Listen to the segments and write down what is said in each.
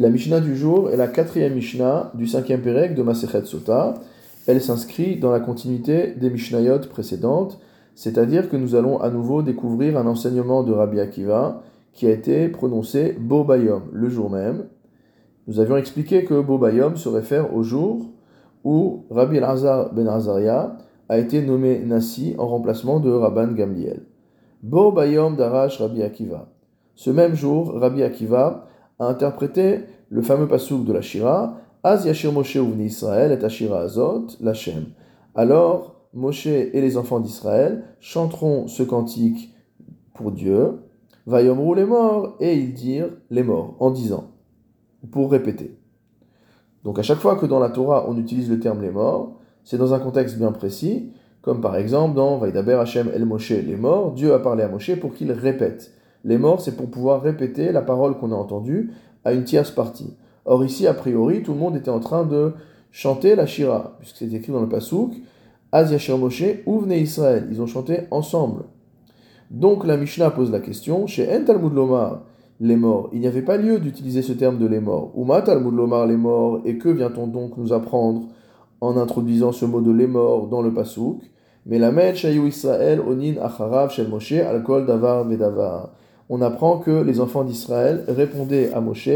La Mishnah du jour est la quatrième Mishnah du cinquième Pérec de Masechet Sota. Elle s'inscrit dans la continuité des Mishnayot précédentes, c'est-à-dire que nous allons à nouveau découvrir un enseignement de Rabbi Akiva qui a été prononcé Bobayom le jour même. Nous avions expliqué que Bobayom se réfère au jour où Rabbi Elazar ben Azaria a été nommé Nasi en remplacement de Rabban Gamliel. Bobayom darash Rabbi Akiva. Ce même jour, Rabbi Akiva a interprété le fameux pasouk de la Shira, Az Yashir Moshe uvni Israël et Ashira Azot, Lachem. Alors, Moshe et les enfants d'Israël chanteront ce cantique pour Dieu, Vayomru les morts, et ils dirent les morts, en disant, pour répéter. Donc à chaque fois que dans la Torah on utilise le terme les morts, c'est dans un contexte bien précis, comme par exemple dans Vaidaber Hashem El Moshe, les morts, Dieu a parlé à Moshe pour qu'il répète. Les morts, c'est pour pouvoir répéter la parole qu'on a entendue à une tierce partie. Or ici, a priori, tout le monde était en train de chanter la Shira, puisque c'est écrit dans le Passouk, Az Yashir Moshe, venez Israël. Ils ont chanté ensemble. Donc la Mishnah pose la question, chez En Talmud Lomar, les morts, il n'y avait pas lieu d'utiliser ce terme de les morts. Uma Talmud Lomar, les morts, et que vient-on donc nous apprendre en introduisant ce mot de les morts dans le Passouk Mais la Shayu Israël, Onin Acharav Shel Moshe, Alkol Davar Vedavar on apprend que les enfants d'Israël répondaient à Moshe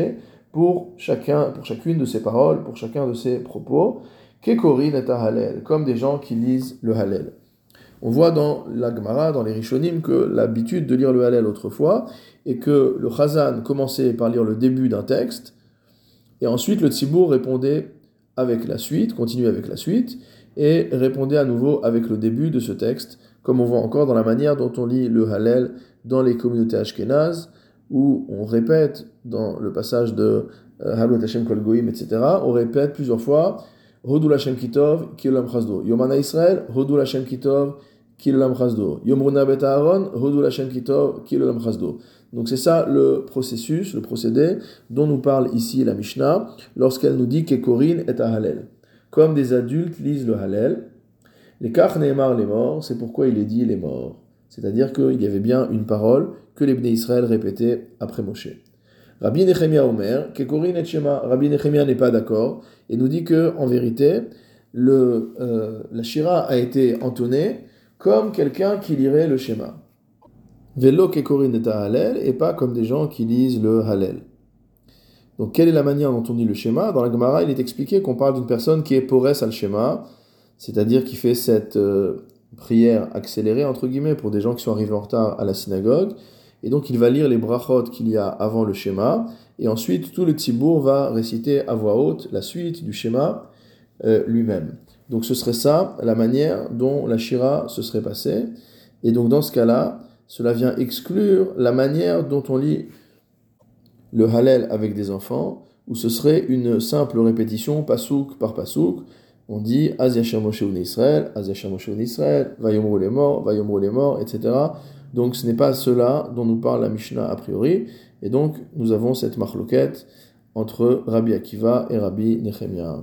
pour, chacun, pour chacune de ses paroles, pour chacun de ses propos, Kekorin et Hallel, comme des gens qui lisent le Hallel. On voit dans la Gemara, dans les Rishonim, que l'habitude de lire le Hallel autrefois est que le Chazan commençait par lire le début d'un texte, et ensuite le Tzibour répondait avec la suite, continuait avec la suite, et répondait à nouveau avec le début de ce texte, comme on voit encore dans la manière dont on lit le Hallel dans les communautés ashkénazes, où on répète dans le passage de euh, Halut Hashem Kol Goim, etc., on répète plusieurs fois Hodul Hashem Kitov, Kilolam Chazdo. Yomana Israël, Hodul Hashem Kitov, Kilolam Chazdo. Yomruna Bet Aaron, Hodul Hashem Kitov, Kilolam Chazdo. Donc c'est ça le processus, le procédé dont nous parle ici la Mishnah lorsqu'elle nous dit qu'Ekorin est à Hallel. Comme des adultes lisent le Hallel, les Kach les morts, c'est pourquoi il est dit les morts. C'est-à-dire qu'il y avait bien une parole que les Israël répétaient après Moshe. Rabbi Nechemia Omer, Kekorin et Shema, Rabbi Nechemia n'est pas d'accord et nous dit que en vérité, euh, la Shira a été entonnée comme quelqu'un qui lirait le schéma. Velo Kekorin et Hallel et pas comme des gens qui lisent le Hallel. Donc quelle est la manière dont on dit le schéma Dans la Gemara, il est expliqué qu'on parle d'une personne qui est porès al schéma, c'est-à-dire qui fait cette euh, prière accélérée, entre guillemets, pour des gens qui sont arrivés en retard à la synagogue. Et donc il va lire les brachot qu'il y a avant le schéma, et ensuite tout le tzibour va réciter à voix haute la suite du schéma euh, lui-même. Donc ce serait ça, la manière dont la shira se serait passée. Et donc dans ce cas-là, cela vient exclure la manière dont on lit le Hallel avec des enfants, où ce serait une simple répétition, pasouk par pasouk, on dit Az Moshe Israël, Az Moshe Israël, Vayomru les morts, Vayomru les morts, etc. Donc ce n'est pas cela dont nous parle la Mishnah a priori, et donc nous avons cette marloquette entre Rabbi Akiva et Rabbi Nechemia.